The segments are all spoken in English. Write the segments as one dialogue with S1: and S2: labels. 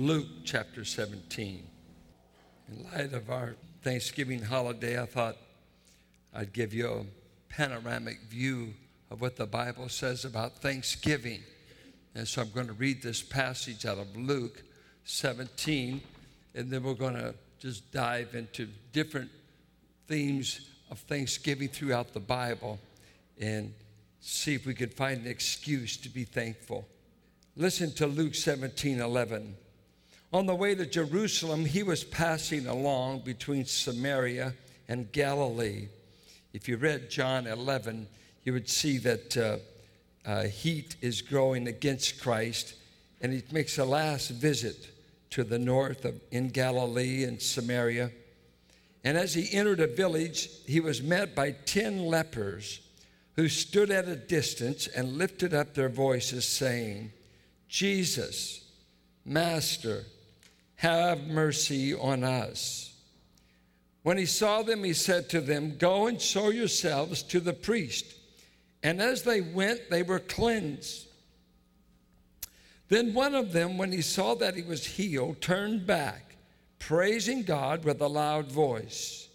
S1: Luke chapter 17. In light of our Thanksgiving holiday, I thought I'd give you a panoramic view of what the Bible says about Thanksgiving. And so I'm going to read this passage out of Luke 17, and then we're going to just dive into different themes of Thanksgiving throughout the Bible and see if we can find an excuse to be thankful. Listen to Luke 17 11. On the way to Jerusalem, he was passing along between Samaria and Galilee. If you read John 11, you would see that uh, uh, heat is growing against Christ, and he makes a last visit to the north of in Galilee and Samaria. And as he entered a village, he was met by ten lepers who stood at a distance and lifted up their voices, saying, Jesus, Master, have mercy on us. When he saw them, he said to them, Go and show yourselves to the priest. And as they went, they were cleansed. Then one of them, when he saw that he was healed, turned back, praising God with a loud voice.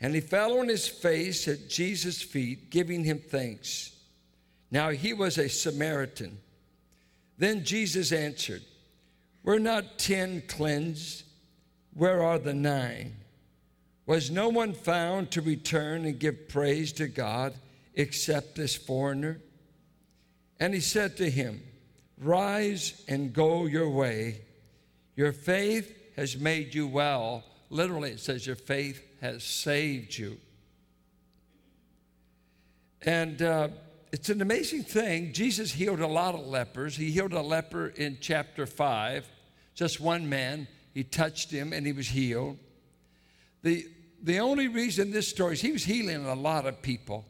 S1: And he fell on his face at Jesus' feet, giving him thanks. Now he was a Samaritan. Then Jesus answered, Were not ten cleansed? Where are the nine? Was no one found to return and give praise to God except this foreigner? And he said to him, Rise and go your way. Your faith has made you well. Literally, it says, Your faith has saved you. And uh, it's an amazing thing. Jesus healed a lot of lepers. He healed a leper in chapter 5, just one man. He touched him and he was healed. The, the only reason this story is he was healing a lot of people.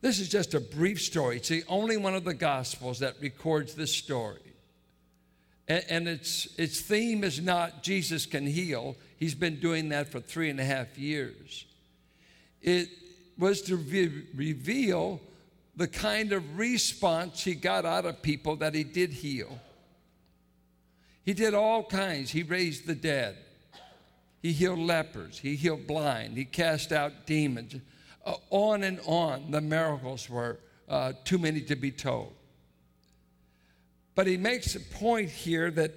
S1: This is just a brief story. It's the only one of the Gospels that records this story. And, and its, its theme is not Jesus can heal, he's been doing that for three and a half years. It was to re- reveal the kind of response he got out of people that he did heal. He did all kinds. He raised the dead, he healed lepers, he healed blind, he cast out demons. Uh, on and on, the miracles were uh, too many to be told. But he makes a point here that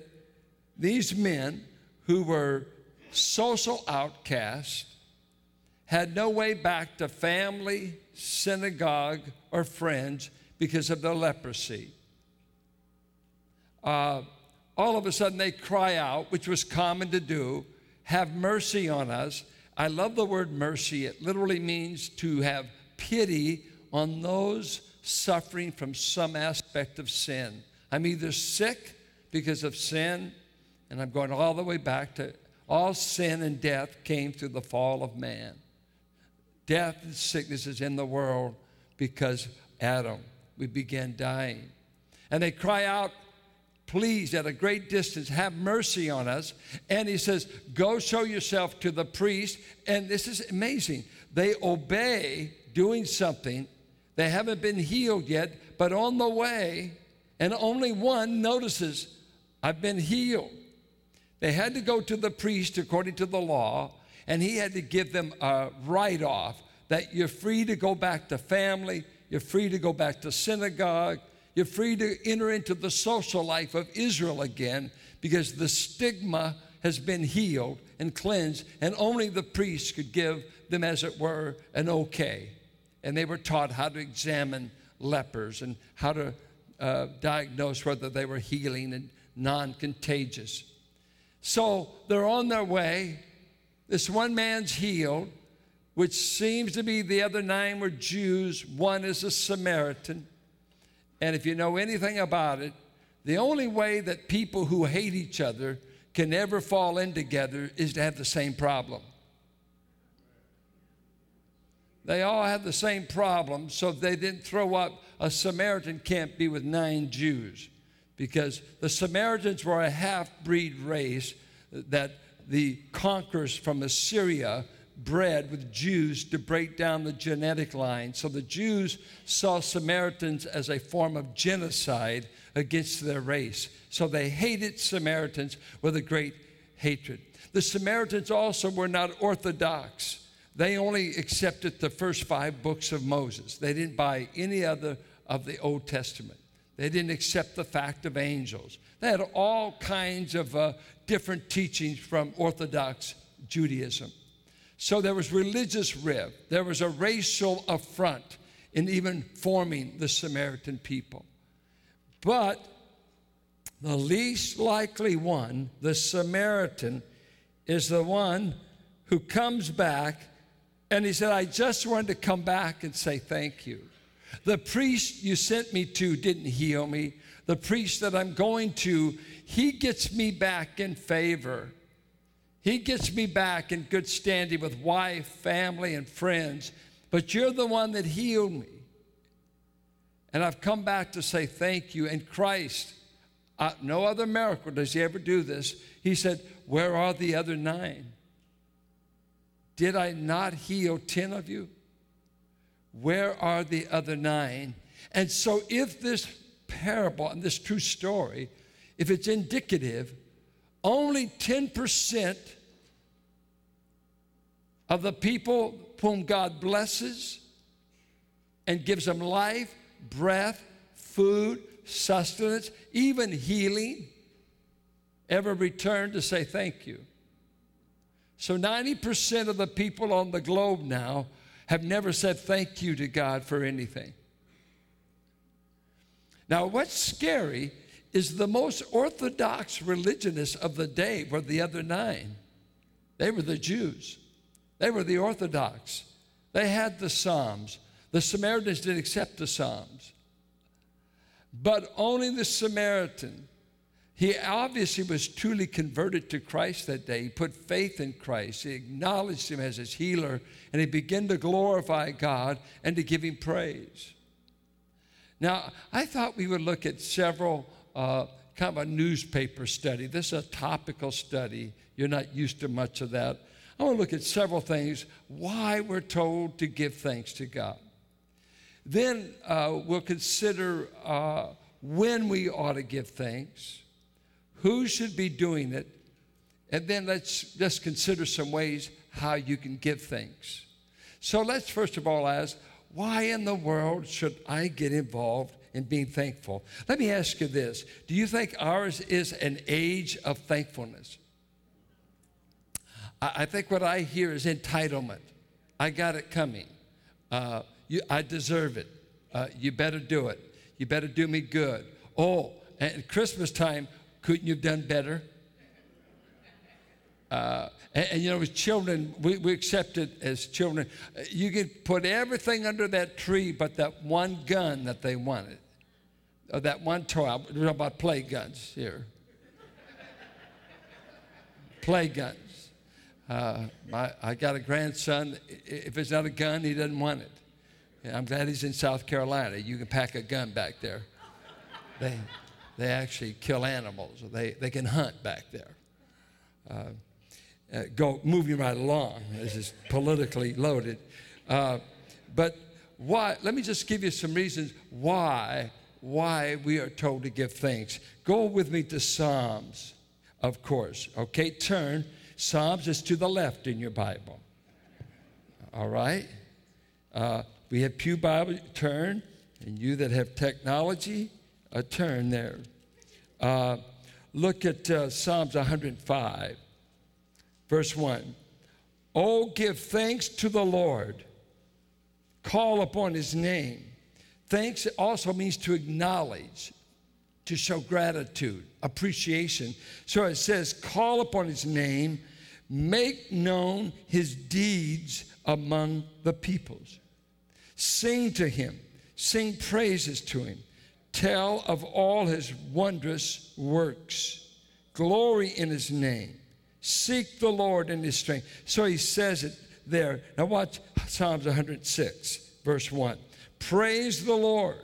S1: these men who were social outcasts had no way back to family, synagogue, or friends because of their leprosy. Uh, all of a sudden, they cry out, which was common to do, Have mercy on us. I love the word mercy. It literally means to have pity on those suffering from some aspect of sin. I'm either sick because of sin, and I'm going all the way back to all sin and death came through the fall of man. Death and sickness is in the world because Adam, we began dying. And they cry out, Please, at a great distance, have mercy on us. And he says, Go show yourself to the priest. And this is amazing. They obey doing something. They haven't been healed yet, but on the way, and only one notices, I've been healed. They had to go to the priest according to the law, and he had to give them a write off that you're free to go back to family, you're free to go back to synagogue, you're free to enter into the social life of Israel again because the stigma has been healed and cleansed, and only the priests could give them, as it were, an okay. And they were taught how to examine lepers and how to uh, diagnose whether they were healing and non contagious. So they're on their way. This one man's healed, which seems to be the other nine were Jews, one is a Samaritan. And if you know anything about it, the only way that people who hate each other can ever fall in together is to have the same problem. They all have the same problem, so they didn't throw up a Samaritan can't be with nine Jews because the Samaritans were a half breed race that the conquerors from Assyria bred with Jews to break down the genetic line. So the Jews saw Samaritans as a form of genocide against their race. So they hated Samaritans with a great hatred. The Samaritans also were not orthodox. They only accepted the first five books of Moses. They didn't buy any other of the Old Testament. They didn't accept the fact of angels. They had all kinds of uh, different teachings from Orthodox Judaism. So there was religious rift, there was a racial affront in even forming the Samaritan people. But the least likely one, the Samaritan, is the one who comes back and he said, I just wanted to come back and say thank you. The priest you sent me to didn't heal me. The priest that I'm going to, he gets me back in favor. He gets me back in good standing with wife, family, and friends. But you're the one that healed me. And I've come back to say thank you. And Christ, uh, no other miracle does he ever do this. He said, Where are the other nine? Did I not heal 10 of you? Where are the other nine? And so, if this parable and this true story, if it's indicative, only 10% of the people whom God blesses and gives them life, breath, food, sustenance, even healing, ever return to say thank you. So 90% of the people on the globe now have never said thank you to God for anything. Now, what's scary is the most orthodox religionists of the day were the other nine. They were the Jews, they were the Orthodox. They had the Psalms. The Samaritans didn't accept the Psalms. But only the Samaritan he obviously was truly converted to Christ that day. He put faith in Christ. He acknowledged him as his healer, and he began to glorify God and to give him praise. Now, I thought we would look at several uh, kind of a newspaper study. This is a topical study. You're not used to much of that. I want to look at several things why we're told to give thanks to God. Then uh, we'll consider uh, when we ought to give thanks who should be doing it, and then let's just consider some ways how you can give thanks. So let's first of all ask, why in the world should I get involved in being thankful? Let me ask you this Do you think ours is an age of thankfulness? I, think what I hear is entitlement. I got it coming. Uh, you, I deserve it. Uh, you better do it. You better do me good. Oh, at Christmas time, couldn't you have done better? Uh, and, and, you know, as children, we, we accept it as children. You could put everything under that tree but that one gun that they wanted, or that one toy. We're talking about play guns here. play guns. Uh, my, I got a grandson. If it's not a gun, he doesn't want it. I'm glad he's in South Carolina. You can pack a gun back there. They, they actually kill animals. They, they can hunt back there. Uh, uh, go moving right along. This is politically loaded. Uh, but why? Let me just give you some reasons why why we are told to give thanks. Go with me to Psalms, of course. Okay, turn. Psalms is to the left in your Bible. All right. Uh, we have Pew Bible. Turn, and you that have technology, a turn there. Uh, look at uh, Psalms 105, verse 1. Oh, give thanks to the Lord, call upon his name. Thanks also means to acknowledge, to show gratitude, appreciation. So it says, call upon his name, make known his deeds among the peoples. Sing to him, sing praises to him tell of all his wondrous works. Glory in his name. Seek the Lord in his strength. So he says it there. Now watch Psalms 106, verse 1. Praise the Lord.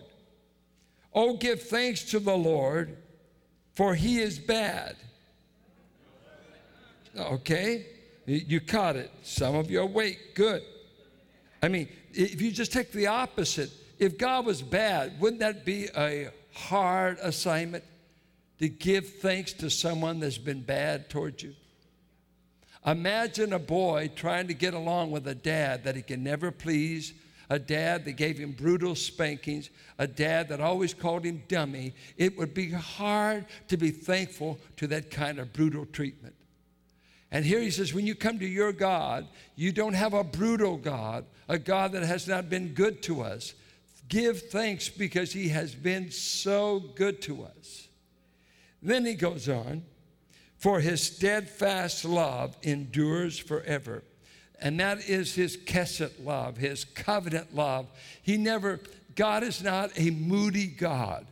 S1: Oh, give thanks to the Lord, for he is bad. Okay? You caught it. Some of you awake. Good. I mean, if you just take the opposite, if God was bad, wouldn't that be a hard assignment to give thanks to someone that's been bad towards you? Imagine a boy trying to get along with a dad that he can never please, a dad that gave him brutal spankings, a dad that always called him dummy. It would be hard to be thankful to that kind of brutal treatment. And here he says, when you come to your God, you don't have a brutal God, a God that has not been good to us. Give thanks because he has been so good to us. Then he goes on, for his steadfast love endures forever. And that is his kesed love, his covenant love. He never, God is not a moody God.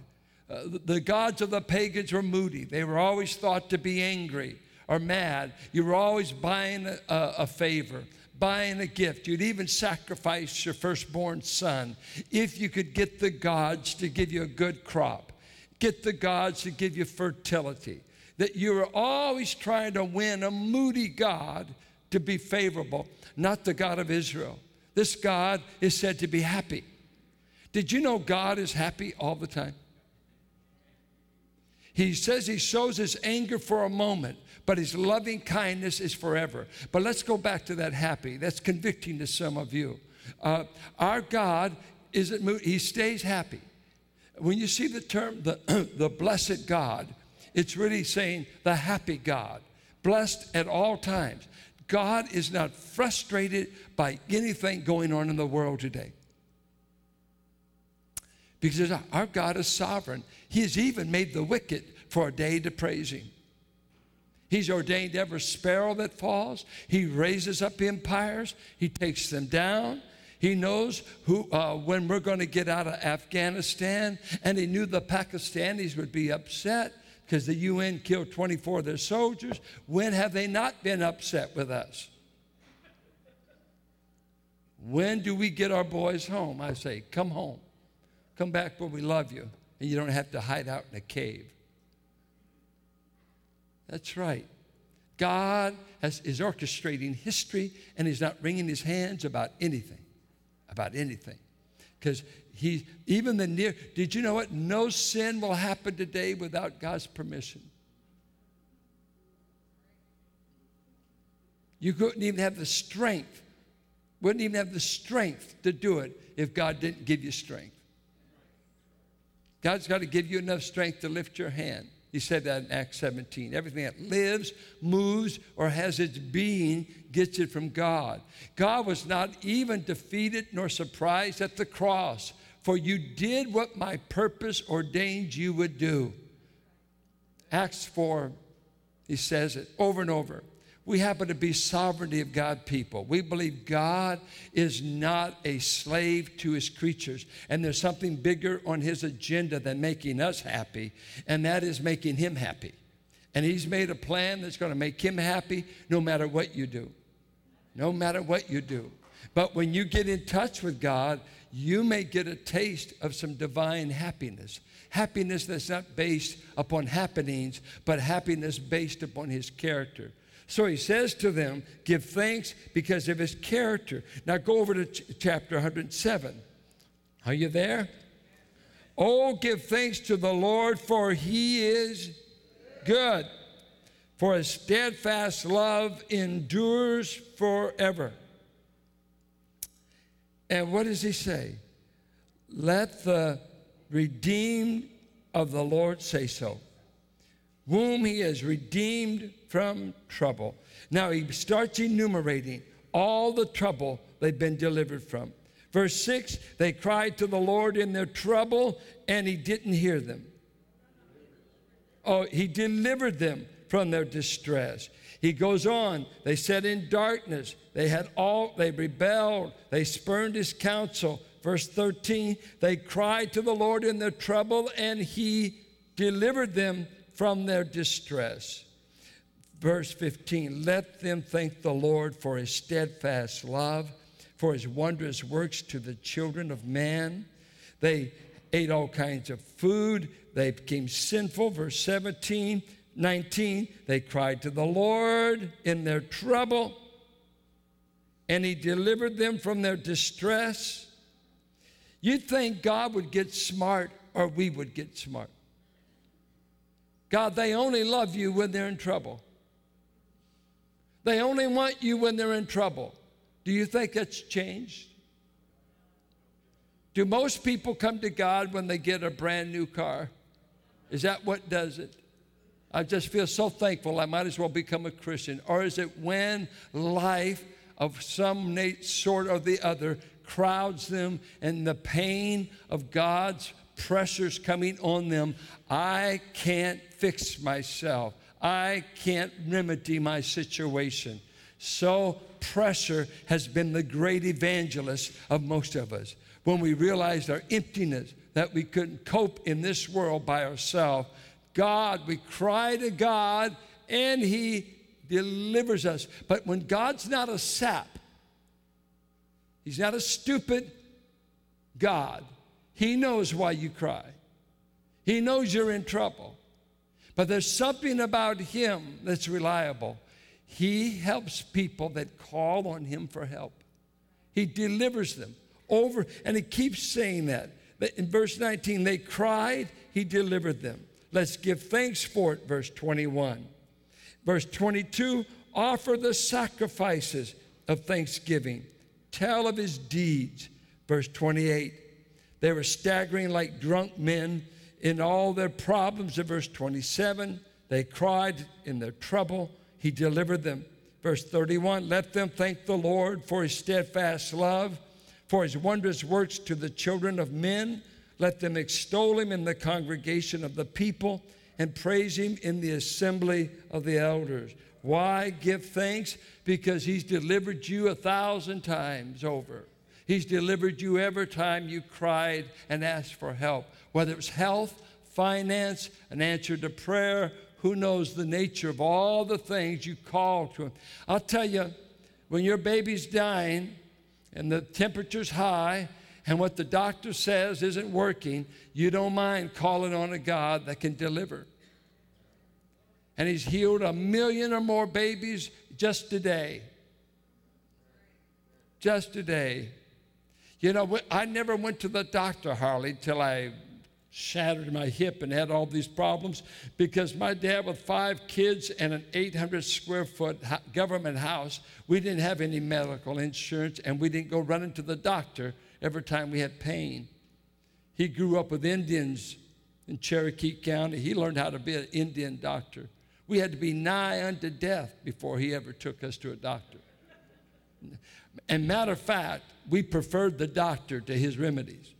S1: Uh, the gods of the pagans were moody. They were always thought to be angry or mad. You were always buying a, a favor, buying a gift. You'd even sacrifice your firstborn son if you could get the gods to give you a good crop, get the gods to give you fertility that you were always trying to win a moody God to be favorable, not the God of Israel. This God is said to be happy. Did you know God is happy all the time? He says he shows his anger for a moment, but his loving kindness is forever. But let's go back to that happy. That's convicting to some of you. Uh, our God isn't he stays happy. When you see the term the, the blessed God, it's really saying the happy God, blessed at all times. God is not frustrated by anything going on in the world today. Because our God is sovereign. He has even made the wicked for a day to praise Him. He's ordained every sparrow that falls. He raises up empires. He takes them down. He knows who, uh, when we're going to get out of Afghanistan, and he knew the Pakistanis would be upset because the UN killed 24 of their soldiers. When have they not been upset with us? When do we get our boys home? I say, come home. Come back where we love you, and you don't have to hide out in a cave. That's right. God has, is orchestrating history, and He's not wringing His hands about anything. About anything. Because he, even the near, did you know what? No sin will happen today without God's permission. You couldn't even have the strength, wouldn't even have the strength to do it if God didn't give you strength. God's got to give you enough strength to lift your hand. He said that in Acts 17. Everything that lives, moves, or has its being gets it from God. God was not even defeated nor surprised at the cross for you did what my purpose ordained you would do. Acts 4, he says it over and over. We happen to be sovereignty of God people. We believe God is not a slave to his creatures, and there's something bigger on his agenda than making us happy, and that is making him happy. And he's made a plan that's going to make him happy no matter what you do. No matter what you do. But when you get in touch with God, you may get a taste of some divine happiness. Happiness that's not based upon happenings, but happiness based upon his character. So he says to them, Give thanks because of his character. Now go over to ch- chapter 107. Are you there? Oh, give thanks to the Lord, for he is good, for his steadfast love endures forever. And what does he say? Let the redeemed of the Lord say so, whom he has redeemed from trouble. Now he starts enumerating all the trouble they've been delivered from. Verse 6 they cried to the Lord in their trouble, and he didn't hear them. Oh, he delivered them from their distress. He goes on, they sat in darkness. They had all, they rebelled. They spurned his counsel. Verse 13, they cried to the Lord in their trouble, and he delivered them from their distress. Verse 15, let them thank the Lord for his steadfast love, for his wondrous works to the children of man. They ate all kinds of food. They became sinful. Verse 17, 19, they cried to the Lord in their trouble, and He delivered them from their distress. You'd think God would get smart or we would get smart. God, they only love you when they're in trouble. They only want you when they're in trouble. Do you think that's changed? Do most people come to God when they get a brand new car? Is that what does it? I just feel so thankful I might as well become a Christian. Or is it when life of some sort or the other crowds them and the pain of God's pressures coming on them? I can't fix myself. I can't remedy my situation. So, pressure has been the great evangelist of most of us. When we realized our emptiness, that we couldn't cope in this world by ourselves, God, we cry to God and He delivers us. But when God's not a sap, He's not a stupid God, He knows why you cry. He knows you're in trouble. But there's something about Him that's reliable. He helps people that call on Him for help, He delivers them over, and He keeps saying that. In verse 19, they cried, He delivered them. Let's give thanks for it, verse 21. Verse 22 offer the sacrifices of thanksgiving, tell of his deeds. Verse 28 they were staggering like drunk men in all their problems. In verse 27 they cried in their trouble, he delivered them. Verse 31 let them thank the Lord for his steadfast love, for his wondrous works to the children of men. Let them extol him in the congregation of the people and praise him in the assembly of the elders. Why give thanks? Because he's delivered you a thousand times over. He's delivered you every time you cried and asked for help, whether it was health, finance, an answer to prayer. Who knows the nature of all the things you call to him? I'll tell you, when your baby's dying and the temperature's high and what the doctor says isn't working, you don't mind calling on a God that can deliver. And He's healed a million or more babies just today. Just today. You know, I never went to the doctor, Harley, till I shattered my hip and had all these problems because my dad, with five kids and an 800 square foot government house, we didn't have any medical insurance and we didn't go running to the doctor every time we had pain. He grew up with Indians in Cherokee County. He learned how to be an Indian doctor. We had to be nigh unto death before he ever took us to a doctor. And matter of fact, we preferred the doctor to his remedies.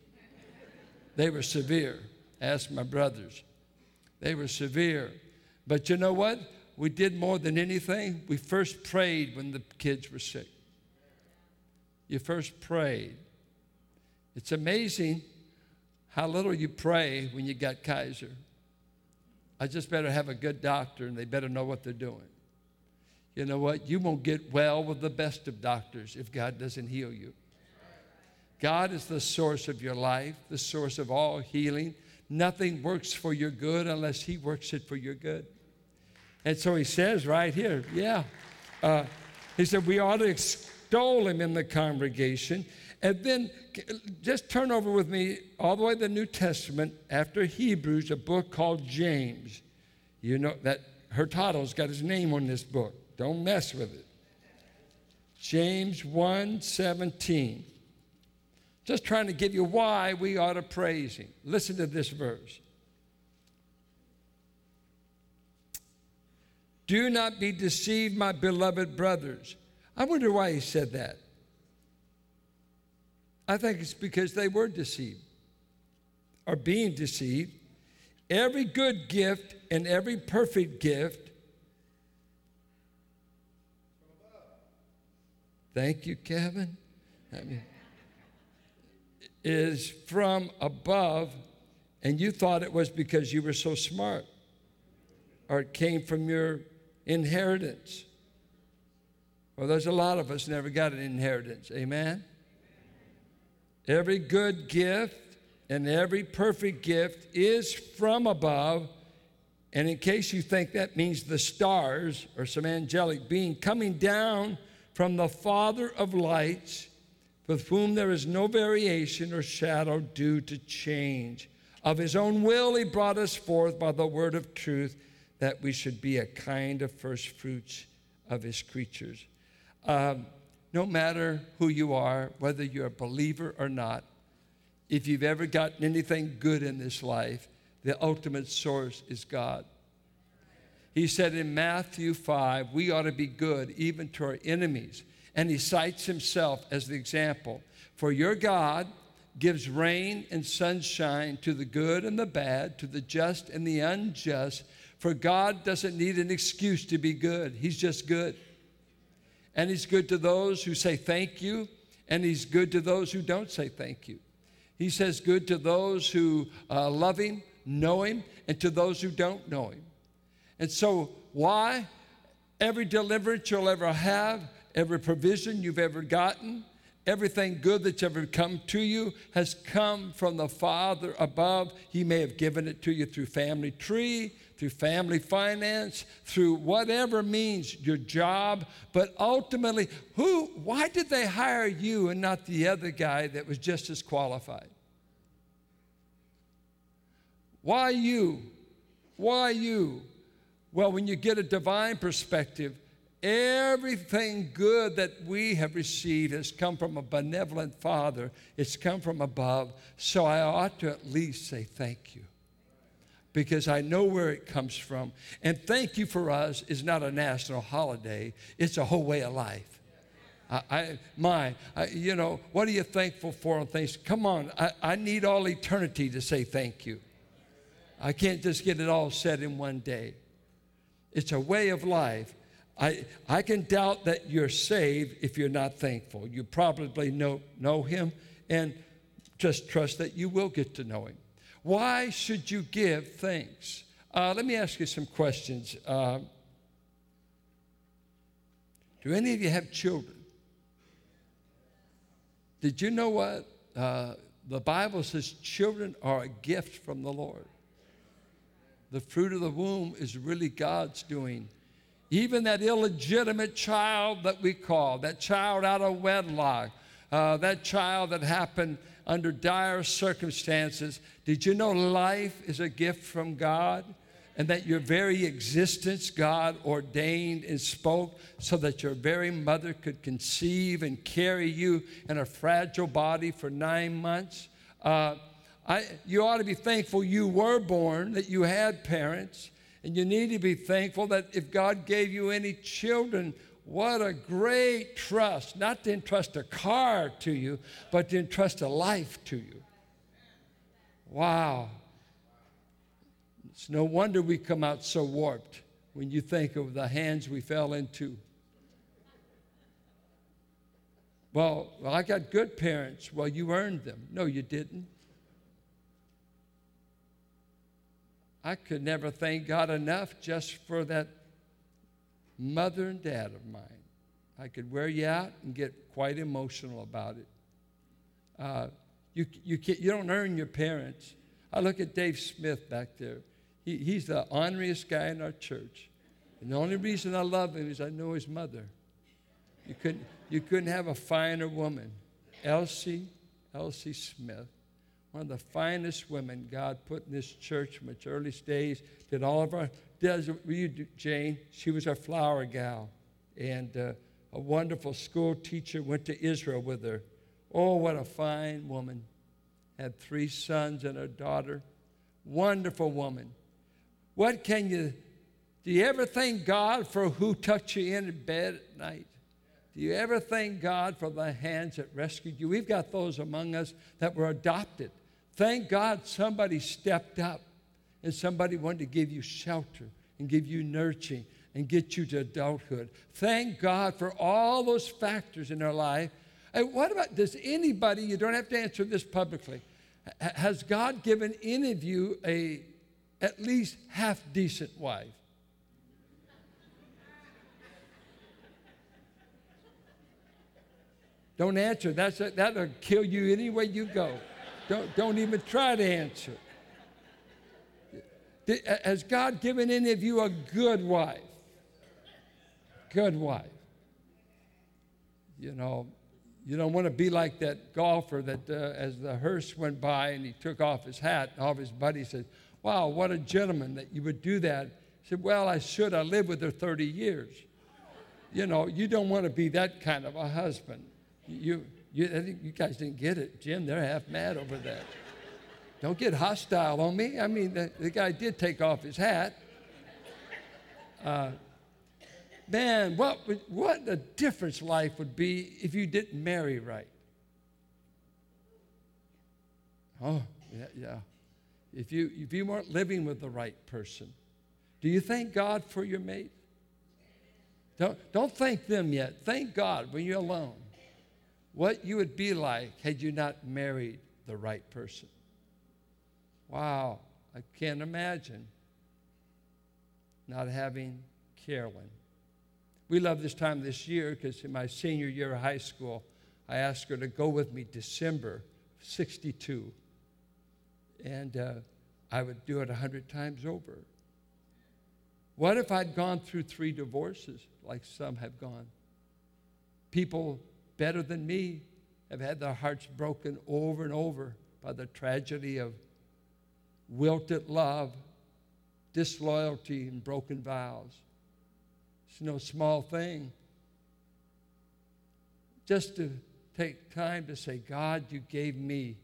S1: They were severe. Ask my brothers. They were severe. But you know what? We did more than anything. We first prayed when the kids were sick. You first prayed. It's amazing how little you pray when you got Kaiser. I just better have a good doctor and they better know what they're doing. You know what? You won't get well with the best of doctors if God doesn't heal you. God is the source of your life, the source of all healing. Nothing works for your good unless He works it for your good. And so He says right here, yeah. Uh, he said, We ought to extol Him in the congregation and then just turn over with me all the way to the New Testament after Hebrews, a book called James. You know that Hurtado's got his name on this book. Don't mess with it. James 1 17. Just trying to give you why we ought to praise him. Listen to this verse. Do not be deceived, my beloved brothers. I wonder why he said that. I think it's because they were deceived or being deceived. Every good gift and every perfect gift. Thank you, Kevin. I mean, is from above, and you thought it was because you were so smart, or it came from your inheritance. Well, there's a lot of us never got an inheritance. Amen? Every good gift and every perfect gift is from above. And in case you think that means the stars or some angelic being coming down from the Father of lights, with whom there is no variation or shadow due to change. Of his own will, he brought us forth by the word of truth that we should be a kind of first fruits of his creatures. Um, no matter who you are, whether you're a believer or not, if you've ever gotten anything good in this life, the ultimate source is God. He said in Matthew 5, we ought to be good even to our enemies. And he cites himself as the example. For your God gives rain and sunshine to the good and the bad, to the just and the unjust. For God doesn't need an excuse to be good, He's just good. And He's good to those who say thank you, and He's good to those who don't say thank you. He says good to those who uh, love Him, know Him, and to those who don't know Him. And so, why? Every deliverance you'll ever have, every provision you've ever gotten, everything good that's ever come to you has come from the Father above. He may have given it to you through family tree, through family finance, through whatever means your job, but ultimately, who why did they hire you and not the other guy that was just as qualified? Why you? Why you? Well, when you get a divine perspective, everything good that we have received has come from a benevolent Father. It's come from above. So I ought to at least say thank you because I know where it comes from. And thank you for us is not a national holiday, it's a whole way of life. I, I my, I, you know, what are you thankful for on things? Come on, I, I need all eternity to say thank you. I can't just get it all said in one day. It's a way of life. I, I can doubt that you're saved if you're not thankful. You probably know, know him and just trust that you will get to know him. Why should you give thanks? Uh, let me ask you some questions. Uh, do any of you have children? Did you know what? Uh, the Bible says children are a gift from the Lord. The fruit of the womb is really God's doing. Even that illegitimate child that we call, that child out of wedlock, uh, that child that happened under dire circumstances. Did you know life is a gift from God? And that your very existence God ordained and spoke so that your very mother could conceive and carry you in a fragile body for nine months? Uh, I, you ought to be thankful you were born, that you had parents, and you need to be thankful that if God gave you any children, what a great trust, not to entrust a car to you, but to entrust a life to you. Wow. It's no wonder we come out so warped when you think of the hands we fell into. Well, well, I got good parents. Well, you earned them. No, you didn't. I could never thank God enough just for that mother and dad of mine. I could wear you out and get quite emotional about it. Uh, you, you, you don't earn your parents. I look at Dave Smith back there. He, he's the honoriest guy in our church. And the only reason I love him is I know his mother. You couldn't, you couldn't have a finer woman. Elsie, Elsie Smith one of the finest women God put in this church from its earliest days. Did all of our, you, Jane? She was our flower gal. And uh, a wonderful school teacher went to Israel with her. Oh, what a fine woman. Had three sons and a daughter. Wonderful woman. What can you, do you ever thank God for who tucked you in bed at night? Do you ever thank God for the hands that rescued you? We've got those among us that were adopted. Thank God somebody stepped up and somebody wanted to give you shelter and give you nurturing and get you to adulthood. Thank God for all those factors in our life. And what about, does anybody, you don't have to answer this publicly, has God given any of you a at least half decent wife? Don't answer. That's a, that'll kill you any way you go. Don't, don't even try to answer. Has God given any of you a good wife? Good wife. You know, You don't want to be like that golfer that, uh, as the hearse went by and he took off his hat, all of his buddies said, Wow, what a gentleman that you would do that. He said, Well, I should. I lived with her 30 years. You know, you don't want to be that kind of a husband. You, you, you guys didn't get it. Jim, they're half mad over that. Don't get hostile on me. I mean, the, the guy did take off his hat. Uh, man, what, what a difference life would be if you didn't marry right. Oh, yeah, yeah. If you, if you weren't living with the right person, do you thank God for your mate? Don't, don't thank them yet. Thank God when you're alone. What you would be like had you not married the right person. Wow, I can't imagine not having Carolyn. We love this time this year because in my senior year of high school, I asked her to go with me December 62. And uh, I would do it a hundred times over. What if I'd gone through three divorces like some have gone? People better than me have had their hearts broken over and over by the tragedy of wilted love, disloyalty, and broken vows. It's no small thing. Just to take time to say, God, you gave me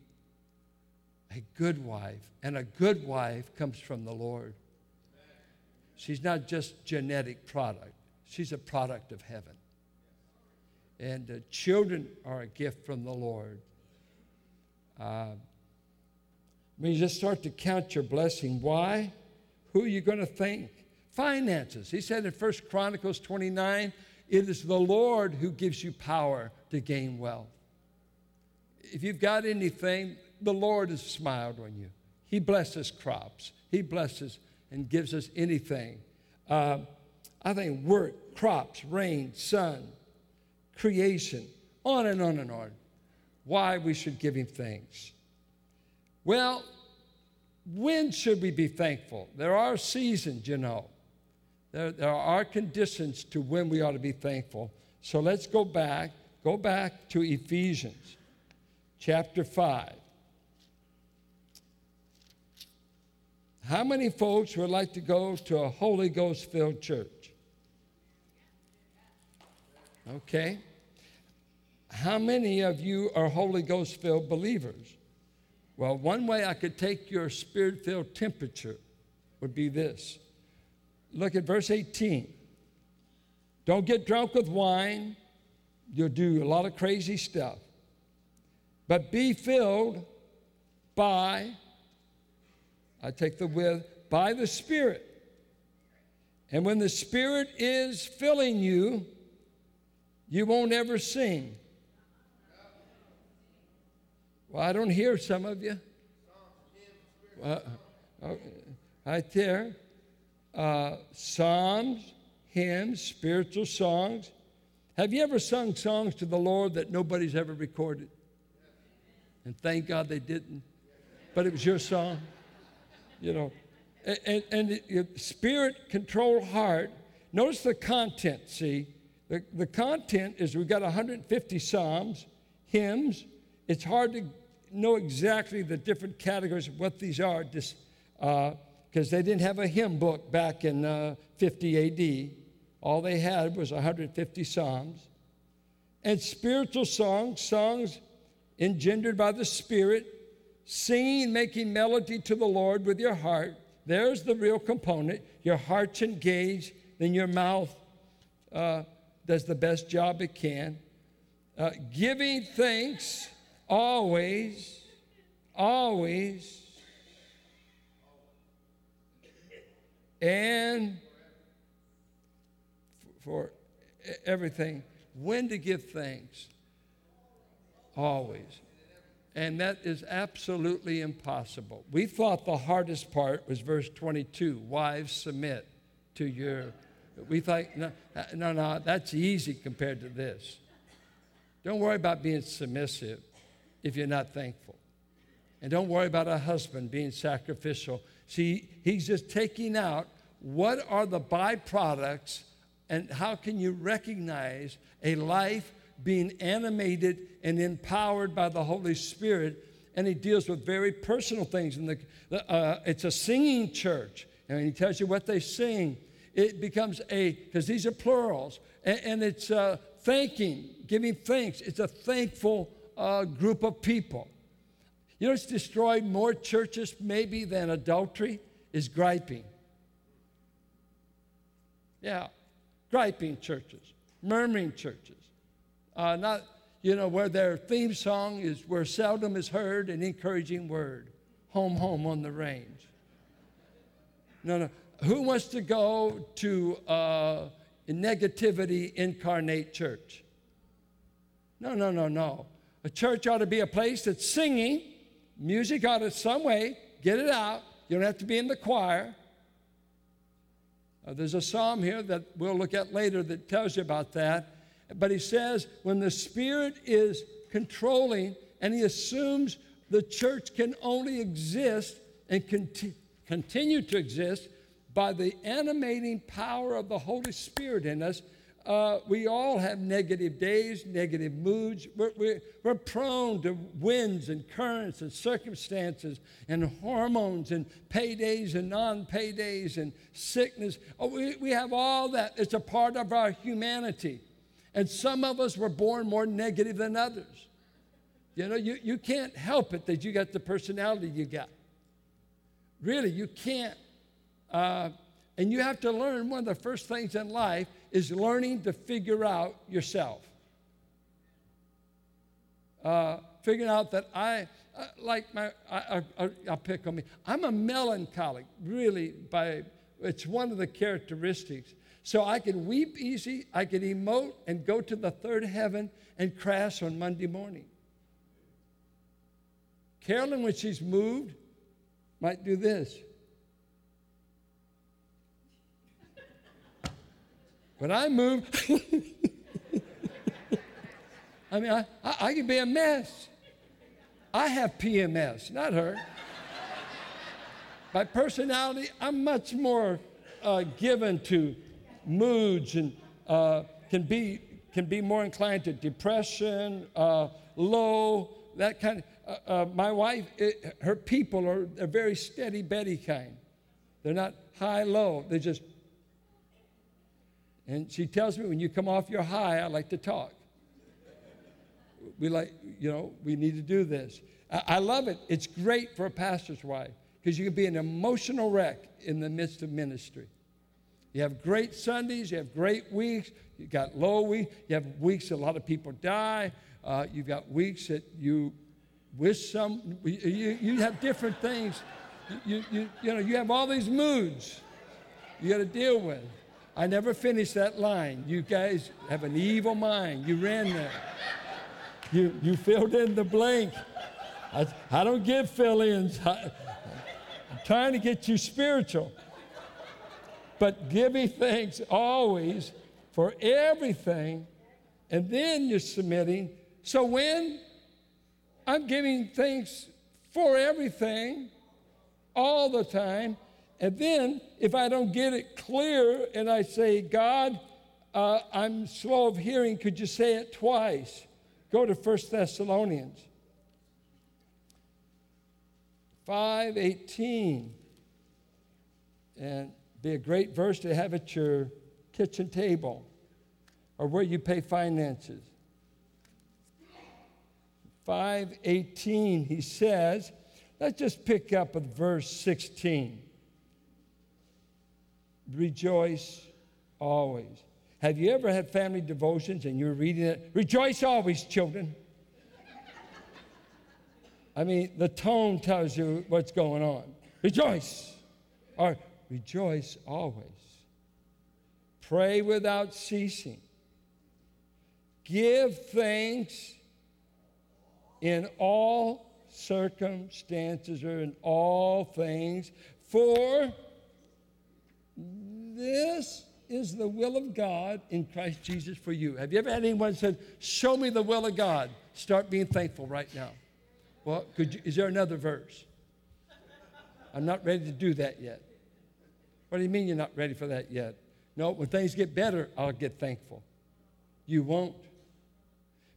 S1: a good wife, and a good wife comes from the Lord. She's not just genetic product, she's a product of heaven. And uh, children are a gift from the Lord. Uh, when you just start to count your blessing, why? Who are you going to thank? Finances. He said in 1 Chronicles 29, it is the Lord who gives you power to gain wealth. If you've got anything, the Lord has smiled on you. He blesses crops, He blesses and gives us anything. Uh, I think work, crops, rain, sun, creation, on and on and on. Why we should give Him thanks. Well, when should we be thankful? There are seasons, you know. There, there are conditions to when we ought to be thankful. So let's go back, go back to Ephesians chapter 5. How many folks would like to go to a Holy Ghost filled church? Okay. How many of you are Holy Ghost filled believers? Well, one way I could take your spirit filled temperature would be this. Look at verse 18. Don't get drunk with wine, you'll do a lot of crazy stuff. But be filled by, I take the with, by the Spirit. And when the Spirit is filling you, you won't ever sing. Well, I don't hear some of you. Uh, right there. Uh, psalms, hymns, spiritual songs. Have you ever sung songs to the Lord that nobody's ever recorded? And thank God they didn't. But it was your song, you know. And, and, and spirit control heart. Notice the content, see? The, the content is we've got 150 psalms, hymns, it's hard to know exactly the different categories of what these are because uh, they didn't have a hymn book back in uh, 50 AD. All they had was 150 psalms. And spiritual songs, songs engendered by the Spirit, singing, making melody to the Lord with your heart. There's the real component. Your heart's engaged, then your mouth uh, does the best job it can. Uh, giving thanks always, always, and for everything. When to give thanks? Always. And that is absolutely impossible. We thought the hardest part was verse 22 wives submit to your. We thought, no, no, no, that's easy compared to this. Don't worry about being submissive if you're not thankful. And don't worry about a husband being sacrificial. See, he's just taking out what are the byproducts and how can you recognize a life being animated and empowered by the Holy Spirit. And he deals with very personal things. And the, uh, it's a singing church. And he tells you what they sing. It becomes a, because these are plurals, and, and it's uh, thanking, giving thanks. It's a thankful uh, group of people. You know, it's destroyed more churches maybe than adultery is griping. Yeah, griping churches, murmuring churches. Uh, not, you know, where their theme song is where seldom is heard an encouraging word. Home, home on the range. No, no. Who wants to go to uh, negativity incarnate church? No, no, no, no. A church ought to be a place that's singing, music ought to some way get it out. You don't have to be in the choir. Uh, there's a psalm here that we'll look at later that tells you about that. But he says, when the Spirit is controlling and he assumes the church can only exist and conti- continue to exist by the animating power of the Holy Spirit in us, uh, we all have negative days, negative moods. We're, we're, we're, prone to winds and currents and circumstances and hormones and paydays and non paydays and sickness. Oh, we, we have all that. It's a part of our humanity. And some of us were born more negative than others. You know, you, you can't help it that you got the personality you got. Really, you can't. Uh, and you have to learn one of the first things in life is learning to figure out yourself. Uh, figuring out that I, uh, like my, I, I, I'll pick on me. I'm a melancholic, really, by, it's one of the characteristics. So I can weep easy, I can emote and go to the third heaven and crash on Monday morning. Carolyn, when she's moved, might do this. When I move, I mean, I, I, I can be a mess. I have PMS, not her. By personality, I'm much more uh, given to moods and uh, can, be, can be more inclined to depression, uh, low, that kind of. Uh, uh, my wife, it, her people are a very steady Betty kind. They're not high, low. They just and she tells me, when you come off your high, I like to talk. We like, you know, we need to do this. I, I love it. It's great for a pastor's wife because you can be an emotional wreck in the midst of ministry. You have great Sundays, you have great weeks, you got low weeks, you have weeks a lot of people die, uh, you've got weeks that you wish some, you, you have different things. You, you, you know, you have all these moods you got to deal with. I never finished that line. You guys have an evil mind. You ran there. You, you filled in the blank. I, I don't give fill ins. I'm trying to get you spiritual. But give me thanks always for everything, and then you're submitting. So when I'm giving thanks for everything all the time, and then, if I don't get it clear and I say, God, uh, I'm slow of hearing, could you say it twice? Go to 1 Thessalonians 5:18. And be a great verse to have at your kitchen table or where you pay finances. 5:18 he says, let's just pick up at verse 16 rejoice always. Have you ever had family devotions and you're reading it? Rejoice always, children. I mean, the tone tells you what's going on. Rejoice, or rejoice always. Pray without ceasing. Give thanks in all circumstances or in all things, for this is the will of God in Christ Jesus for you. Have you ever had anyone said, Show me the will of God? Start being thankful right now. Well, could you, is there another verse? I'm not ready to do that yet. What do you mean you're not ready for that yet? No, when things get better, I'll get thankful. You won't.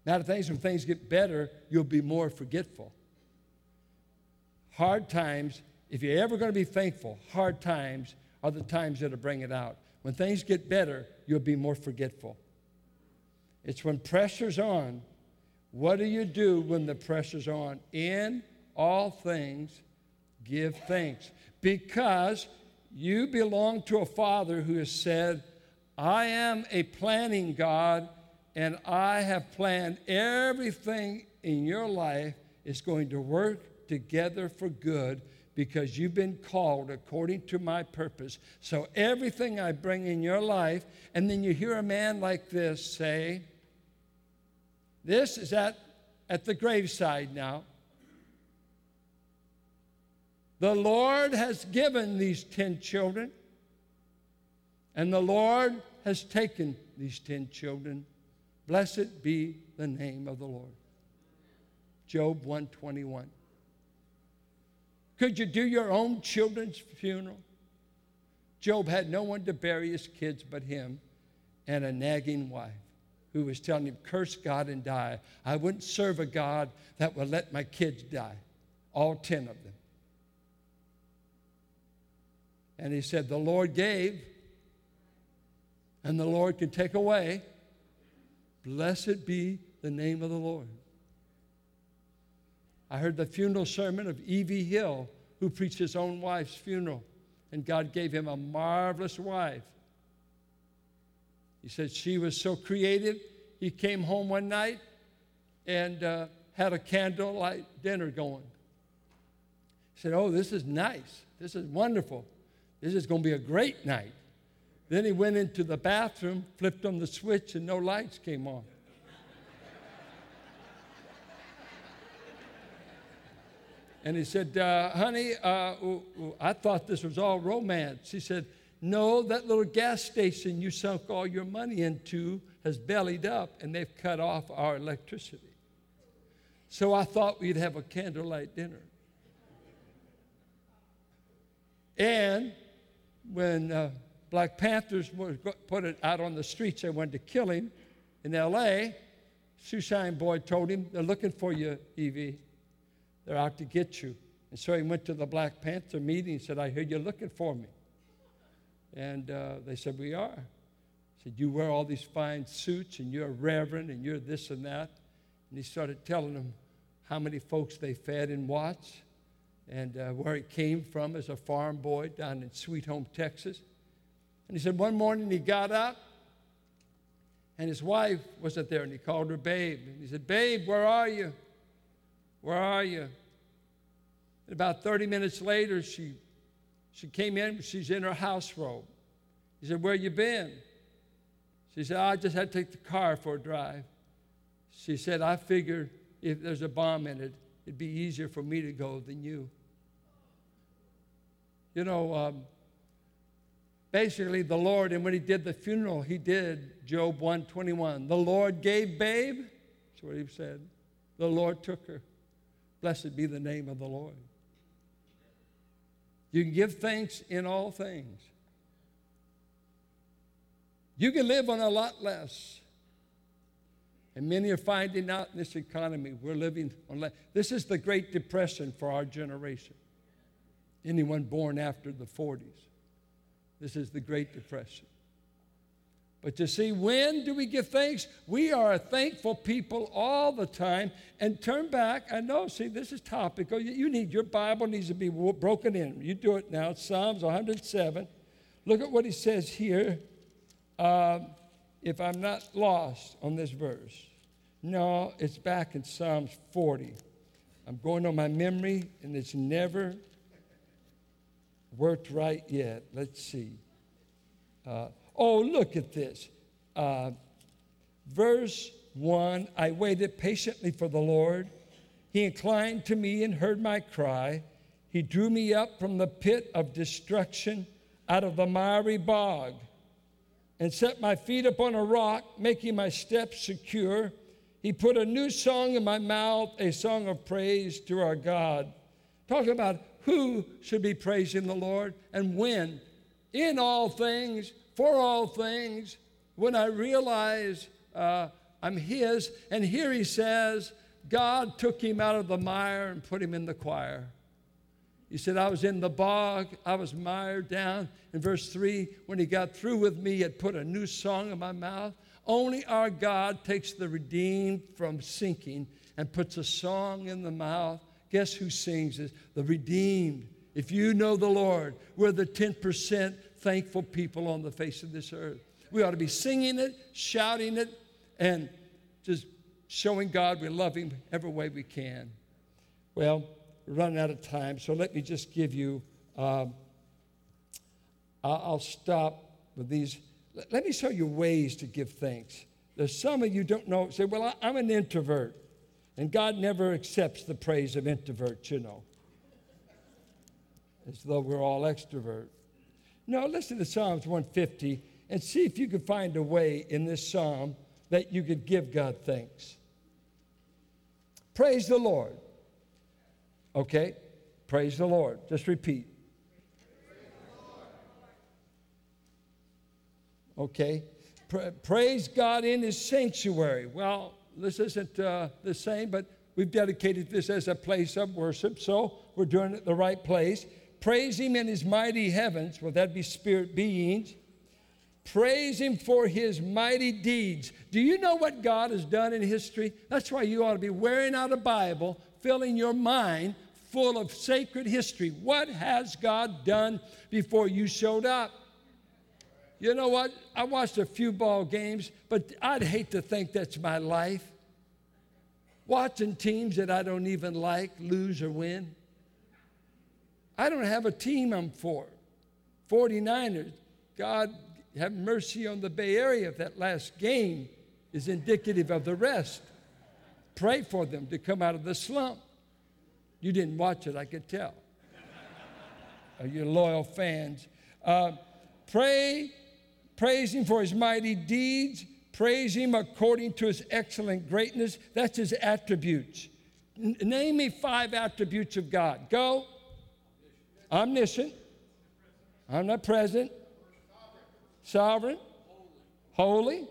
S1: Matter of things, when things get better, you'll be more forgetful. Hard times, if you're ever going to be thankful, hard times are the times that'll bring it out. When things get better, you'll be more forgetful. It's when pressure's on. What do you do when the pressure's on? In all things, give thanks. Because you belong to a Father who has said, I am a planning God, and I have planned everything in your life is going to work together for good because you've been called according to my purpose. So everything I bring in your life, and then you hear a man like this say, This is at, at the graveside now. The Lord has given these 10 children, and the Lord has taken these 10 children. Blessed be the name of the Lord. Job 121. Could you do your own children's funeral? Job had no one to bury his kids but him and a nagging wife who was telling him, Curse God and die. I wouldn't serve a God that would let my kids die, all 10 of them. And he said, The Lord gave, and the Lord can take away. Blessed be the name of the Lord. I heard the funeral sermon of E.V. Hill, who preached his own wife's funeral, and God gave him a marvelous wife. He said she was so creative. He came home one night and uh, had a candlelight dinner going. He said, Oh, this is nice. This is wonderful. This is going to be a great night. Then he went into the bathroom, flipped on the switch, and no lights came on. And he said, uh, Honey, uh, I thought this was all romance. He said, No, that little gas station you sunk all your money into has bellied up, and they've cut off our electricity. So I thought we'd have a candlelight dinner. And when uh, Black Panthers put it out on the streets, they wanted to kill him in L.A., Shoeshine Boy told him, They're looking for you, Evie. They're out to get you. And so he went to the Black Panther meeting and said, I hear you're looking for me. And uh, they said, We are. He said, You wear all these fine suits and you're a reverend and you're this and that. And he started telling them how many folks they fed in Watts and uh, where he came from as a farm boy down in Sweet Home, Texas. And he said one morning he got up and his wife wasn't there and he called her babe. And he said, Babe, where are you? Where are you? And about 30 minutes later, she, she came in, she's in her house robe. He said, Where you been? She said, I just had to take the car for a drive. She said, I figured if there's a bomb in it, it'd be easier for me to go than you. You know, um, basically the Lord, and when he did the funeral, he did Job 121. The Lord gave babe, that's what he said. The Lord took her. Blessed be the name of the Lord. You can give thanks in all things. You can live on a lot less. And many are finding out in this economy we're living on less. This is the Great Depression for our generation anyone born after the 40s. This is the Great Depression. But you see, when do we give thanks? We are a thankful people all the time. And turn back. I know, see, this is topical. You need your Bible needs to be broken in. You do it now. Psalms 107. Look at what he says here. Uh, if I'm not lost on this verse. No, it's back in Psalms 40. I'm going on my memory, and it's never worked right yet. Let's see. Uh, oh, look at this. Uh, verse 1 I waited patiently for the Lord. He inclined to me and heard my cry. He drew me up from the pit of destruction out of the miry bog and set my feet upon a rock, making my steps secure. He put a new song in my mouth, a song of praise to our God. Talking about who should be praising the Lord and when. In all things, for all things, when I realize uh, I'm His. And here he says, God took him out of the mire and put him in the choir. He said, I was in the bog, I was mired down. In verse 3, when he got through with me, he had put a new song in my mouth. Only our God takes the redeemed from sinking and puts a song in the mouth. Guess who sings this? The redeemed. If you know the Lord, we're the 10% thankful people on the face of this earth. We ought to be singing it, shouting it, and just showing God we love Him every way we can. Well, we're running out of time, so let me just give you, um, I'll stop with these. Let me show you ways to give thanks. There's some of you don't know, say, well, I'm an introvert, and God never accepts the praise of introverts, you know, as though we're all extrovert. No, listen to Psalms 150 and see if you can find a way in this psalm that you could give God thanks. Praise the Lord. Okay? Praise the Lord. Just repeat. Okay? Pra- praise God in His sanctuary. Well, this isn't uh, the same, but we've dedicated this as a place of worship, so we're doing it the right place. Praise Him in His mighty heavens. Well, that'd be spirit beings. Praise Him for His mighty deeds. Do you know what God has done in history? That's why you ought to be wearing out a Bible, filling your mind full of sacred history. What has God done before you showed up? You know what? I watched a few ball games, but I'd hate to think that's my life. Watching teams that I don't even like lose or win. I don't have a team I'm for. 49ers, God have mercy on the Bay Area if that last game is indicative of the rest. Pray for them to come out of the slump. You didn't watch it, I could tell. Are you loyal fans? Uh, pray, praise Him for His mighty deeds. Praise Him according to His excellent greatness. That's His attributes. N- name me five attributes of God. Go. Omniscient. Omnipresent sovereign, holy,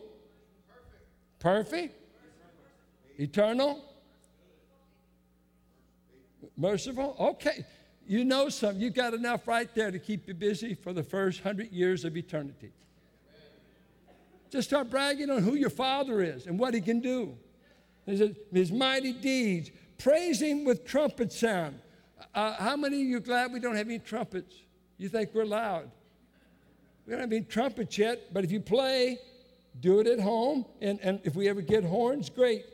S1: perfect, eternal, merciful. Okay, you know some. You've got enough right there to keep you busy for the first hundred years of eternity. Just start bragging on who your father is and what he can do. His mighty deeds. Praise him with trumpet sound. Uh, how many of you glad we don't have any trumpets? You think we're loud? We don't have any trumpets yet, but if you play, do it at home. And, and if we ever get horns, great.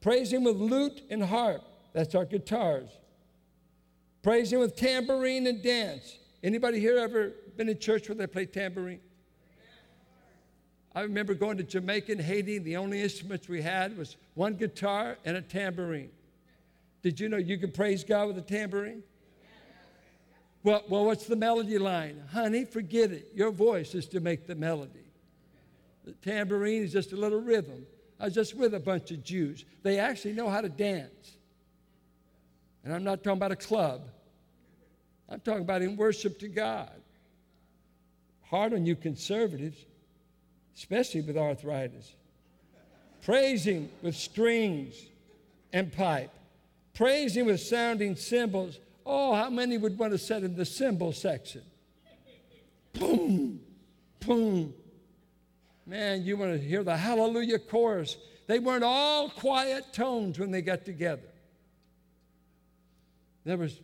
S1: Praise Him with lute and harp. That's our guitars. Praise Him with tambourine and dance. Anybody here ever been in church where they play tambourine? I remember going to Jamaica and Haiti. and The only instruments we had was one guitar and a tambourine. Did you know you can praise God with a tambourine? Well, well, what's the melody line? Honey, forget it. Your voice is to make the melody. The tambourine is just a little rhythm. I was just with a bunch of Jews. They actually know how to dance. And I'm not talking about a club, I'm talking about in worship to God. Hard on you conservatives, especially with arthritis. Praise Him with strings and pipe. Praise Him with sounding cymbals Oh, how many would want to sit in the cymbal section? Boom, boom. Man, you want to hear the hallelujah chorus. They weren't all quiet tones when they got together. There was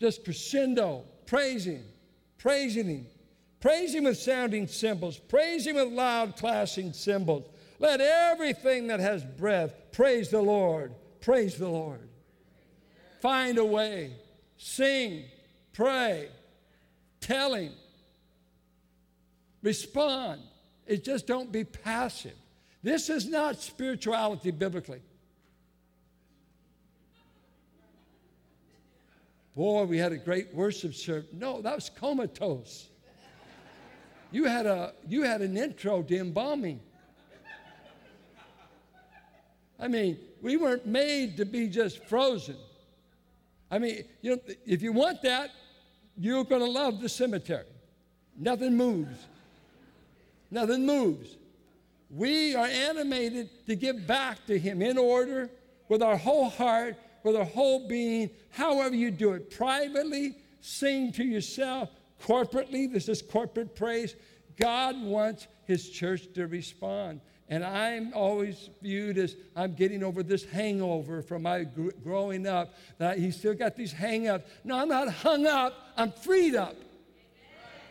S1: just crescendo, praising, praising Him, praising with sounding cymbals, praising with loud clashing cymbals. Let everything that has breath praise the Lord, praise the Lord. Find a way sing, pray, tell Him, respond. It just don't be passive. This is not spirituality biblically. Boy, we had a great worship service. No, that was comatose. You had, a, you had an intro to embalming. I mean, we weren't made to be just frozen. I mean, you know, if you want that, you're going to love the cemetery. Nothing moves. Nothing moves. We are animated to give back to Him in order, with our whole heart, with our whole being, however you do it, privately, sing to yourself, corporately. This is corporate praise. God wants His church to respond. And I'm always viewed as I'm getting over this hangover from my gr- growing up. That he's still got these hang ups. No, I'm not hung up, I'm freed up.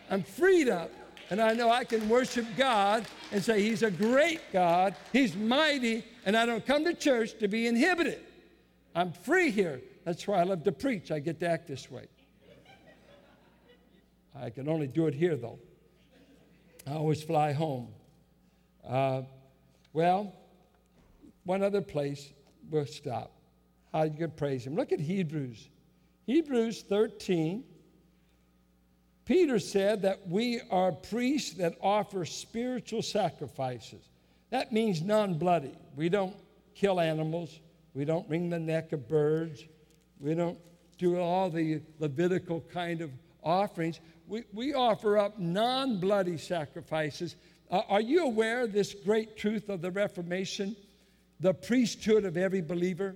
S1: I'm freed up. And I know I can worship God and say He's a great God, He's mighty, and I don't come to church to be inhibited. I'm free here. That's why I love to preach. I get to act this way. I can only do it here, though. I always fly home. Uh, well, one other place, we'll stop. How you can praise Him. Look at Hebrews. Hebrews 13. Peter said that we are priests that offer spiritual sacrifices. That means non bloody. We don't kill animals, we don't wring the neck of birds, we don't do all the Levitical kind of offerings. We, we offer up non bloody sacrifices. Uh, are you aware of this great truth of the Reformation? The priesthood of every believer?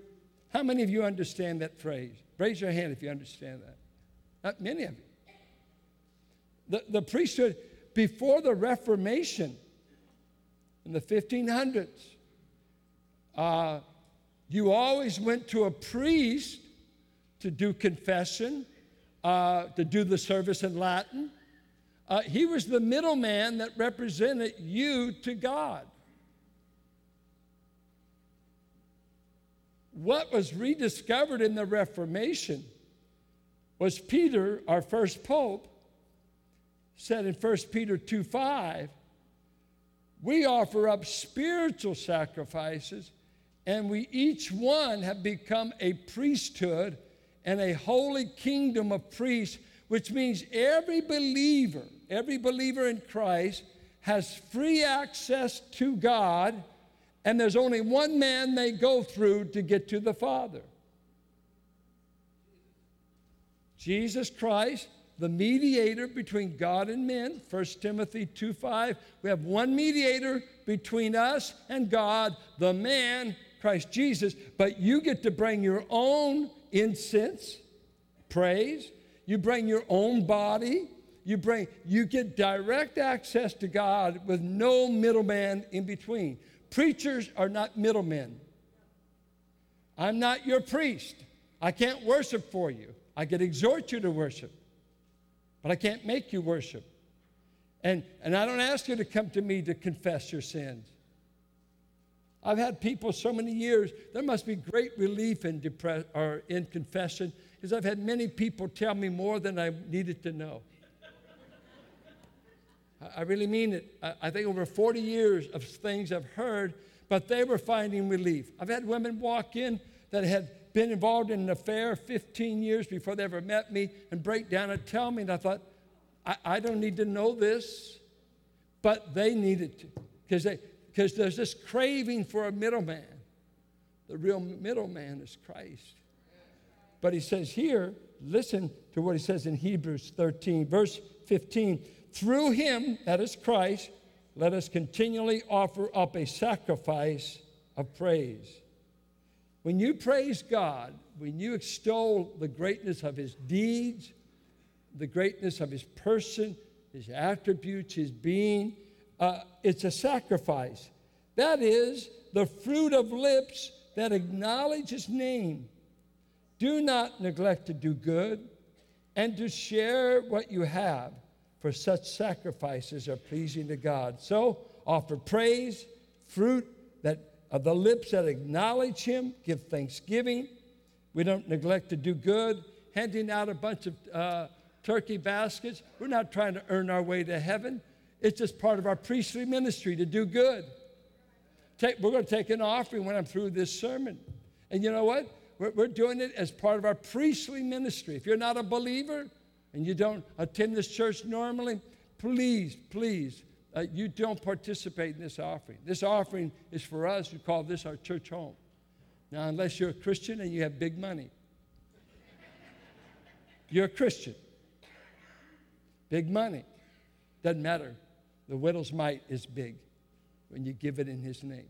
S1: How many of you understand that phrase? Raise your hand if you understand that. Not many of you. The, the priesthood before the Reformation in the 1500s, uh, you always went to a priest to do confession, uh, to do the service in Latin. Uh, he was the middleman that represented you to God. What was rediscovered in the Reformation was Peter, our first pope, said in 1 Peter 2 5, we offer up spiritual sacrifices, and we each one have become a priesthood and a holy kingdom of priests, which means every believer, every believer in Christ has free access to God, and there's only one man they go through to get to the Father. Jesus Christ the mediator between God and men, 1 Timothy 2 5. We have one mediator between us and God, the man, Christ Jesus. But you get to bring your own incense, praise. You bring your own body. You bring, you get direct access to God with no middleman in between. Preachers are not middlemen. I'm not your priest. I can't worship for you. I can exhort you to worship but I can't make you worship. And, and I don't ask you to come to me to confess your sins. I've had people so many years, there must be great relief in, depress- or in confession because I've had many people tell me more than I needed to know. I, really mean it. I, I think over 40 years of things I've heard, but they were finding relief. I've had women walk in that had been involved in an affair 15 years before they ever met me and break down and tell me. And I thought, I, I don't need to know this, but they needed to because there's this craving for a middleman. The real middleman is Christ. But he says here, listen to what he says in Hebrews 13, verse 15. Through him, that is Christ, let us continually offer up a sacrifice of praise when you praise God, when you extol the greatness of his deeds, the greatness of his person, his attributes, his being, uh, it's a sacrifice. That is the fruit of lips that acknowledge his name. Do not neglect to do good and to share what you have, for such sacrifices are pleasing to God. So offer praise, fruit that of the lips that acknowledge Him, give thanksgiving. We don't neglect to do good, handing out a bunch of uh, turkey baskets. We're not trying to earn our way to heaven. It's just part of our priestly ministry to do good. Take, we're going to take an offering when I'm through this sermon. And you know what? We're, we're doing it as part of our priestly ministry. If you're not a believer and you don't attend this church normally, please, please uh, you don't participate in this offering. This offering is for us who call this our church home. Now, unless you're a Christian and you have big money, you're a Christian. Big money. Doesn't matter. The widow's mite is big. when you give it in His name.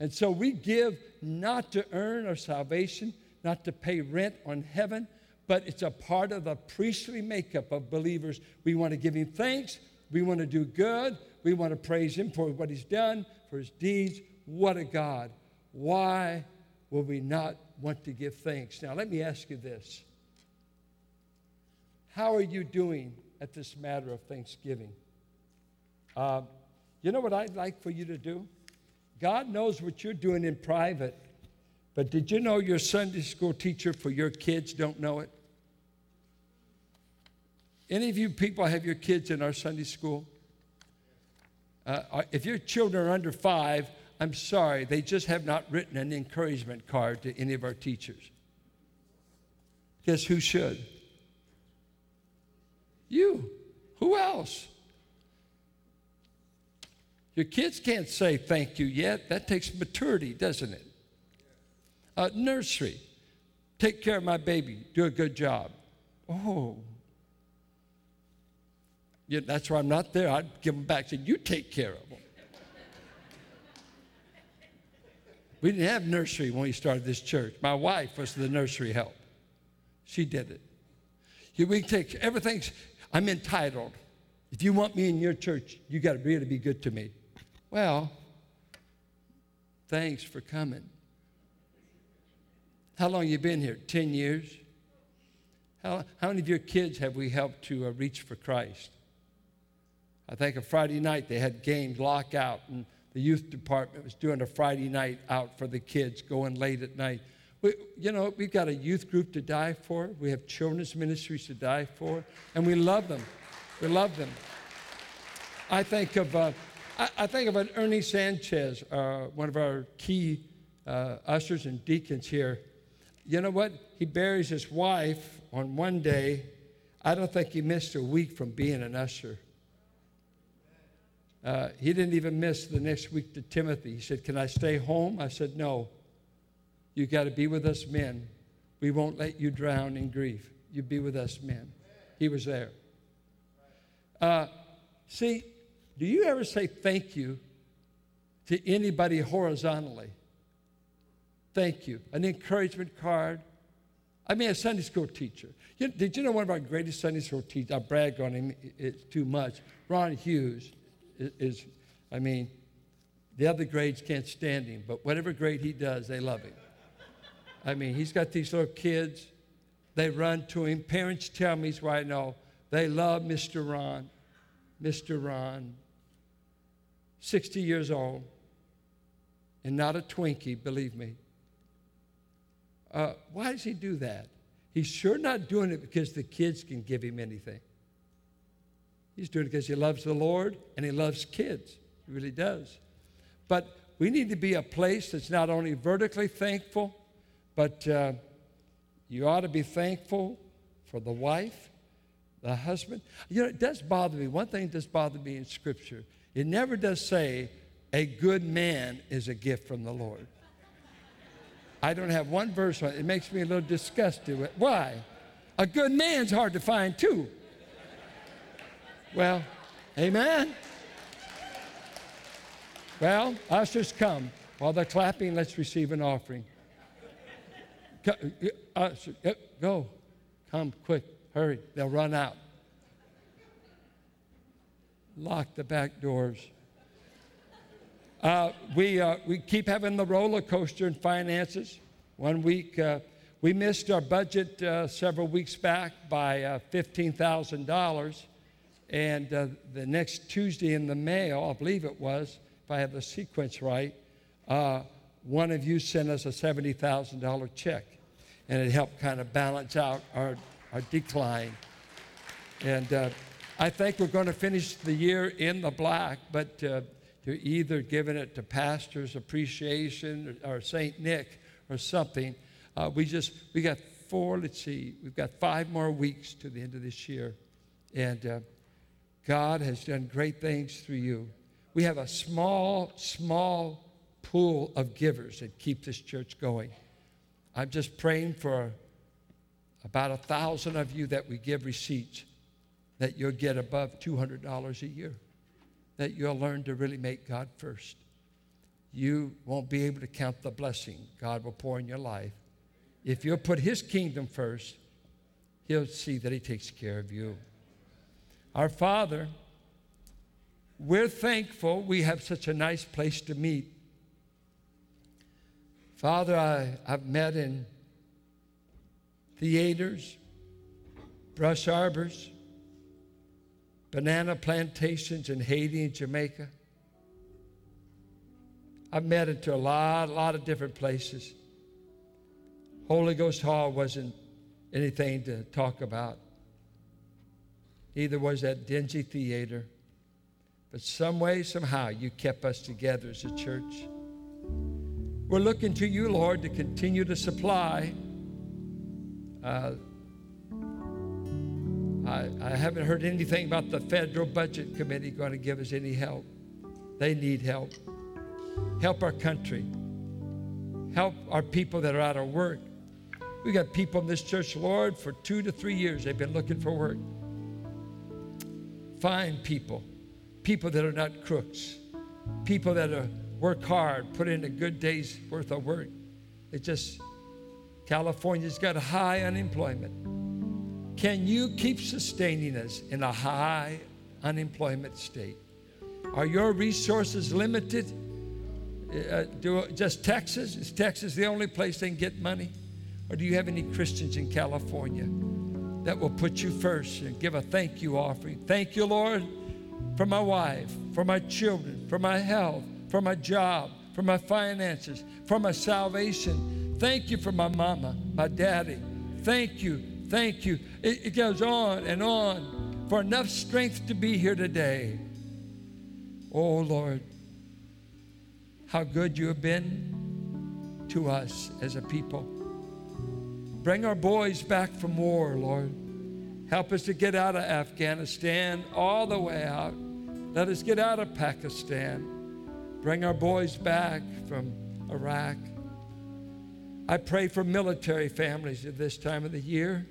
S1: And so we give not to earn our salvation, not to pay rent on heaven, but it's a part of the priestly makeup of believers. We want to give Him thanks, we want to do good, we want to praise Him for what He's done, for His deeds. What a God. Why will we not want to give thanks? Now, let me ask you this How are you doing at this matter of Thanksgiving? Uh, you know what I'd like for you to do? God knows what you're doing in private, but did you know your Sunday school teacher for your kids don't know it? Any of you people have your kids in our Sunday school? Uh, if your children are under five, I'm sorry, they just have not written an encouragement card to any of our teachers. Guess who should? You. Who else? Your kids can't say thank you yet. That takes maturity, doesn't it? Uh, nursery. Take care of my baby. Do a good job. Oh. Yeah, that's why I'm not there. I'd give them back. Say, you take care of them. we didn't have nursery when we started this church. My wife was the nursery help. She did it. You, we take everything's. I'm entitled. If you want me in your church, you got to really be good to me. Well, thanks for coming. How long you been here? 10 years? How, how many of your kids have we helped to uh, reach for Christ? I think a Friday night they had games lockout, and the youth department was doing a Friday night out for the kids, going late at night. We, you know, we've got a youth group to die for. We have children's ministries to die for, and we love them. We love them. I think of uh, I, I think about Ernie Sanchez, uh, one of our key uh, ushers and deacons here. You know what? He buries his wife on one day. I don't think he missed a week from being an usher. Uh, he didn't even miss the next week to Timothy. He said, Can I stay home? I said, No. You got to be with us men. We won't let you drown in grief. You be with us men. He was there. Uh, see, do you ever say thank you to anybody horizontally? Thank you. An encouragement card. I mean, a Sunday school teacher. You, did you know one of our greatest Sunday school teachers? I brag on him, it's too much. Ron Hughes is, I mean, the other grades can't stand him, but whatever grade he does, they love him. I mean, he's got these little kids. They run to him. Parents tell me, he's I know. They love Mr. Ron. Mr. Ron. 60 years old and not a Twinkie, believe me. Uh, why does he do that? He's sure not doing it because the kids can give him anything. He's doing it because he loves the Lord and he loves kids. He really does. But we need to be a place that's not only vertically thankful, but uh, you ought to be thankful for the wife, the husband. You know, it does bother me. One thing does bother me in Scripture it never does say a good man is a gift from the Lord. I don't have one verse on it. It makes me a little disgusted. Why? A good man's hard to find too. Well, amen. Well, ushers come. While they're clapping, let's receive an offering. Go. Come quick. Hurry. They'll run out lock the back doors. Uh, we, uh, we keep having the roller coaster in finances. One week, uh, we missed our budget uh, several weeks back by uh, $15,000. And uh, the next Tuesday in the mail, I believe it was, if I have the sequence right, one of you sent us a $70,000 check. And it helped kind of balance out our, our decline. And I think we're going to finish the year in the black, but uh, to either giving it to Pastor's Appreciation or, or St. Nick or something. Uh, we just, we got four, let's see, we've got five more weeks to the end of this year. And uh, God has done great things through you. We have a small, small pool of givers that keep this church going. I'm just praying for about a thousand of you that we give receipts that you'll get above $200 a year. that you'll learn to really make God first. You won't be able to count the blessing God will pour in your life. If you'll put His kingdom first, He'll see that He takes care of you. Our Father, we're thankful we have such a nice place to meet. Father, I, I've met in theaters, brush arbors, banana plantations in Haiti and Jamaica. I've met into a lot, a lot of different places. Holy Ghost Hall wasn't anything to talk about. Neither was that dingy theater. But some way, somehow, you kept us together as a church. We're looking to you, Lord, to continue to supply. Uh, I, I haven't heard anything about the federal budget committee going to give us any help. They need help. Help our country. Help our people that are out of work. We got people in this church, Lord, for two to three years, they've been looking for work. Find people, people that are not crooks, people that are work hard, put in a good day's worth of work. It just, California's got high unemployment. Can you keep sustaining us in a high unemployment state? Are your resources limited? Uh, do, just Texas? Is Texas the only place they can get money? Or do you have any Christians in California that will put you first and give a thank you offering? Thank you, Lord, for my wife, for my children, for my health, for my job, for my finances, for my salvation. Thank you for my mama, my daddy. Thank you, thank you. It, it goes on and on for enough strength to be here today. Oh, Lord how good you have been to us as a people. Bring our boys back from war, Lord. Help us to get out of Afghanistan all the way out. Let us get out of Pakistan. Bring our boys back from Iraq. I pray for military families at this time of the year.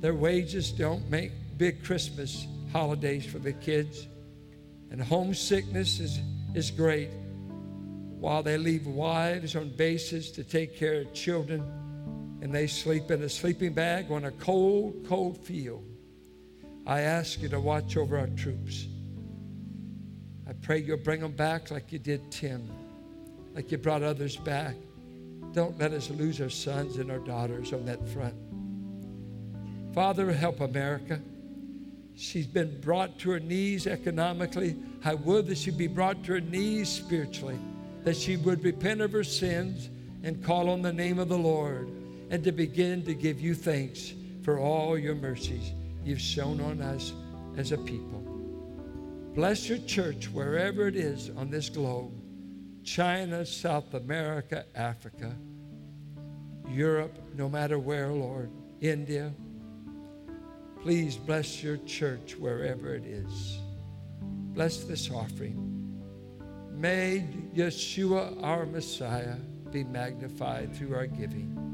S1: Their wages don't make big Christmas holidays for the kids. And homesickness is, is great while they leave wives on bases to take care of children and they sleep in a sleeping bag on a cold, cold field. I ask you to watch over our troops. I pray you'll bring them back like you did Tim, like you brought others back. Don't let us lose our sons and our daughters on that front. Father, help America. She's been brought to her knees economically. I would that she be brought to her knees spiritually that she would repent of her sins and call on the name of the Lord and to begin to give you thanks for all your mercies you've shown on us as a people. Bless your church wherever it is on this globe China, South America, Africa, Europe, no matter where, Lord, India. Please bless your church wherever it is. Bless this offering. May Yeshua, our Messiah, be magnified through our giving.